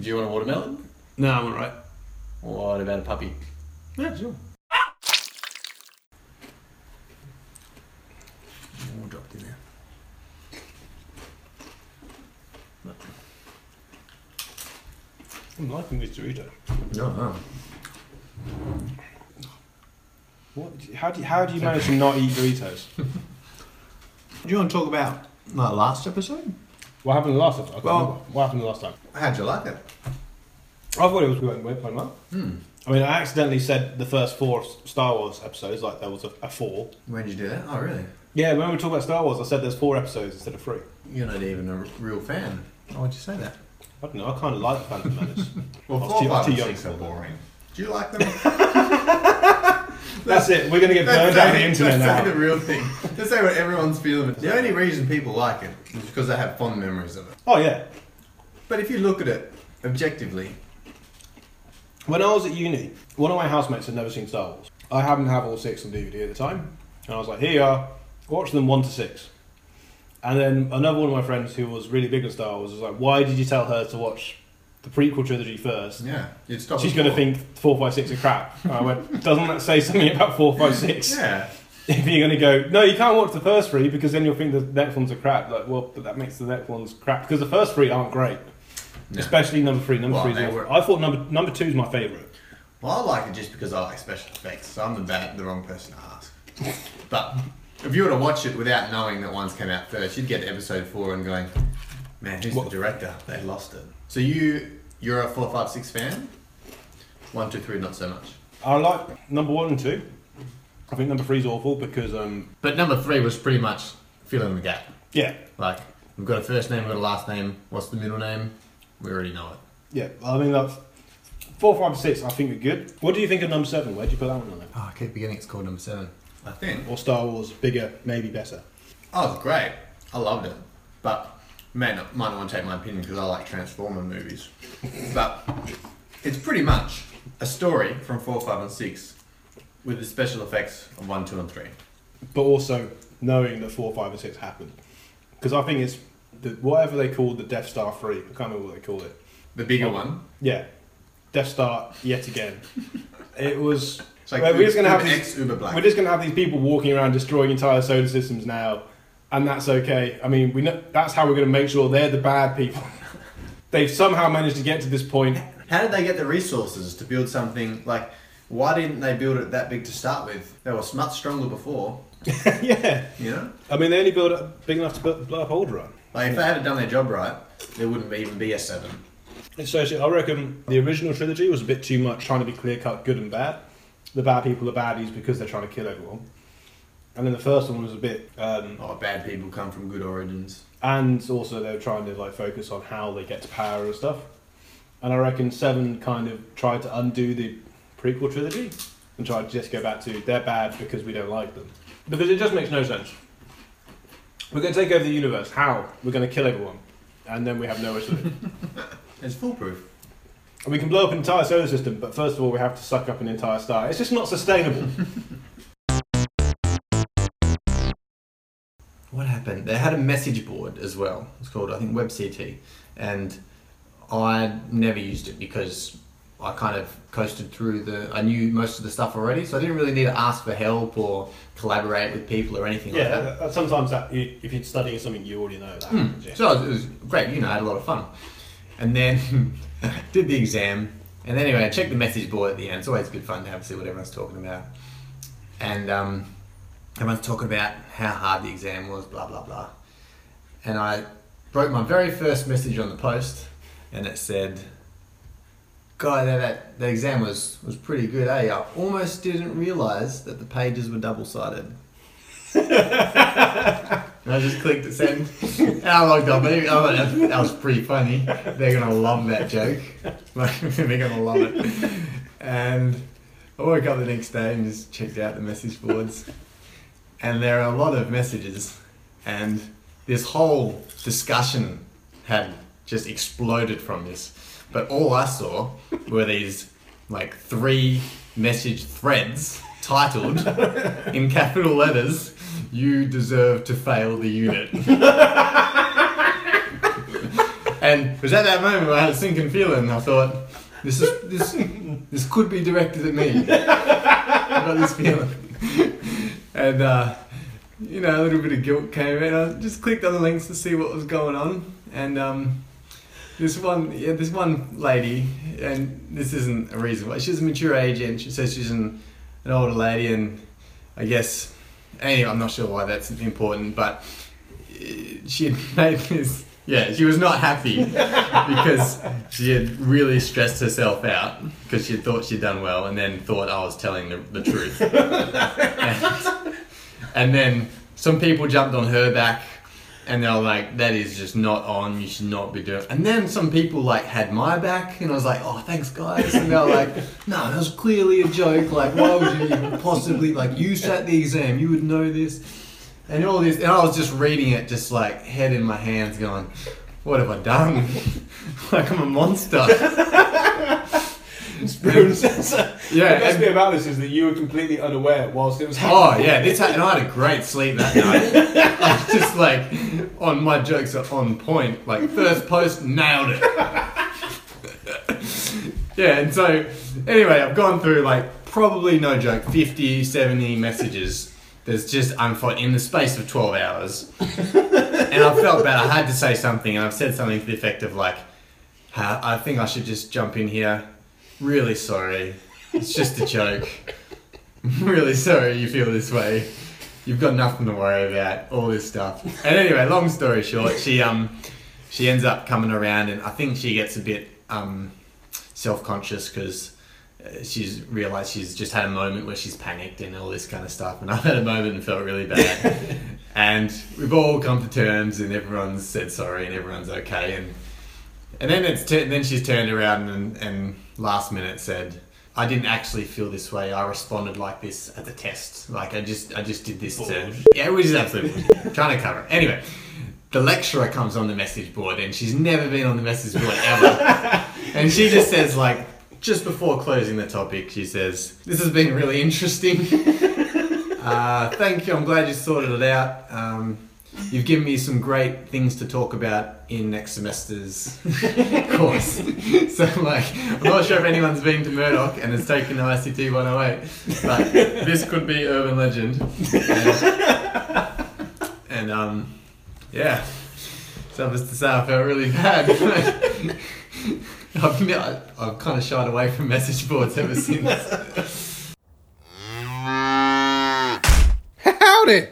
Do you want a watermelon? No, I'm alright. What about a puppy? Yeah, sure. All dropped in there. I'm liking this Dorito. No, no. What? How do you, how do you manage to not eat Doritos? Do you want to talk about like last episode? What happened the last time? I can't Well- remember. what happened the last time? How'd you like it? I thought it was going went quite well. Hmm. I mean, I accidentally said the first four Star Wars episodes like there was a, a four. When did you do that? Oh, really? Yeah, when we talk about Star Wars, I said there's four episodes instead of three. You're not even a r- real fan. Why would you say that? I don't know. I kind of like the Phantom Menace. Well, I was four, too- five, too and young six for are that. boring. Do you like them? That's it. We're gonna get burned out on the internet let's say the real thing. Let's say what everyone's feeling. The only reason people like it is because they have fond memories of it. Oh yeah. But if you look at it objectively, When I was at uni, one of my housemates had never seen Star Wars. I happened to have all six on DVD at the time, and I was like, "Here you are, watch them one to six. And then another one of my friends who was really big on Star Wars was like, "Why did you tell her to watch the prequel trilogy first? yeah. She's going to think four, five, six are crap." And I went, "Doesn't that say something about four, five, six? Yeah. If you're going to go, no, you can't watch the first three because then you'll think the next ones are crap. Like, well, but that makes the next ones crap because the first three aren't great, No. especially number three. Number Well, three, they were- I thought number number two is my favorite. Well, I like it just because I like special effects, so I'm the bad, the wrong person to ask. But if you were to watch it without knowing that ones came out first, you'd get to episode four and going, "Man, who's What- the director? They lost it." So you, you're a four, five, six fan. One, two, three, not so much. I like number one and two. I think number three's awful because um But number three was pretty much filling the gap. yeah Like we've got a first name, we've got a last name. What's the middle name? We already know it. yeah I mean that's four five six I think are good. What do you think of number seven? Where'd you put that one on there? Oh, I keep forgetting it's called number seven. I think. Or Star Wars bigger maybe better. Oh, it's great. I loved it. But may not, might not want to take my opinion because I like Transformer movies. but it's pretty much a story from 4, 5, and 6 with the special effects of 1, 2, and 3. But also knowing that four five and six happened because I think it's the, whatever they called the Death Star three. I can't remember what they called it. The bigger Oh. one. Yeah, Death Star yet again. it was. It's like we're just gonna have these- Uber Black. We're just going to have these people walking around destroying entire solar systems now, and that's okay. I mean, we know that's how we're going to make sure they're the bad people. They've somehow managed to get to this point. How did they get the resources to build something like? Why didn't they build it that big to start with? They were much stronger before, yeah, you know. I mean, they only built it big enough to bu- blow up Alderaan. Like if they had done their job right, there wouldn't even be a seven. So I reckon the original trilogy was a bit too much trying to be clear cut good and bad. The bad people are baddies because they're trying to kill everyone. And then the first one was a bit, um, Oh, bad people come from good origins. and also they were trying to like focus on how they get to power and stuff. And I reckon Seven kind of tried to undo the prequel trilogy and tried to just go back to they're bad because we don't like them because it just makes no sense. We're going to take over the universe. How? We're going to kill everyone, and then we have nowhere to live. It's foolproof. And we can blow up an entire solar system, but first of all, we have to suck up an entire star. It's just not sustainable. What happened? They had a message board as well. It's called, I think, WebCT. And I never used it because I kind of coasted through the. I knew most of the stuff already, so I didn't really need to ask for help or collaborate with people or anything like that. yeah, sometimes that you, if you're studying something you already know that. Happens, yeah. So it was great, you know, I had a lot of fun. And then did the exam. And anyway, I checked the message board at the end. It's always good fun to have to see what everyone's talking about. And um, everyone's talking about how hard the exam was, blah, blah, blah. And I wrote my very first message on the post, and it said, Guy, that, that exam was, was pretty good, eh? I almost didn't realise that the pages were double sided. And I just clicked to send. And I logged on. But that, was pretty funny. They're gonna love that joke. They're gonna love it. And I woke up the next day and just checked out the message boards. And there are a lot of messages. And this whole discussion had just exploded from this. But all I saw were these like three message threads titled in capital letters, You deserve to fail the unit. and it was at that moment where I had a sinking feeling. I thought, this is this this could be directed at me. I got this feeling, and uh, you know, a little bit of guilt came in. I just clicked on the links to see what was going on, and um, this one, yeah, this one lady, and this isn't a reason why she's a mature age, and she says she's an, an older lady, and I guess anyway, I'm not sure why that's important, but uh, she had made this. Yeah, she was not happy because she had really stressed herself out because she thought she'd done well and then thought I was telling the, the truth. and, and then some people jumped on her back and they were like, that is just not on, you should not be doing it. And then some people like had my back and I was like, oh, thanks guys. And they were like, no, that was clearly a joke. Like, why would you even possibly, like, you sat the exam, you would know this. And all this, and I was just reading it, just like head in my hands, going, "What have I done? like I'm a monster." Spoons. the best and- bit about this is that you were completely unaware whilst it was oh, happening. Oh yeah, this had, and I had a great sleep that night. I was just like, on my jokes are on point. Like first post, nailed it. yeah, and so anyway, I've gone through like probably no joke, 50, 70 messages. There's just unfo- in the space of 12 hours, and I felt bad. I had to say something, and I've said something to the effect of like, I think I should just jump in here. Really sorry. It's just a joke. I'm really sorry you feel this way. You've got nothing to worry about. All this stuff. And anyway, long story short, she um she ends up coming around, and I think she gets a bit um self conscious because. She's realised she's just had a moment where she's panicked and all this kind of stuff, and I've had a moment and felt really bad. and we've all come to terms, and everyone's said sorry, and everyone's okay. And and then it's tur- then she's turned around and, and last minute said, "I didn't actually feel this way. I responded like this at the test. Like I just I just did this to yeah, which is absolutely trying to cover. it. Anyway, the lecturer comes on the message board and she's never been on the message board ever, and she just says like just before closing the topic, she says, "This has been really interesting. uh, thank you. I'm glad you sorted it out." Um, You've given me some great things to talk about in next semester's course. So, like, I'm not sure if anyone's been to Murdoch and has taken the ICT 108, but this could be urban legend. And, and, um, yeah, suffice to say, I felt really bad. I've, I've kind of shied away from message boards ever since. Howdy!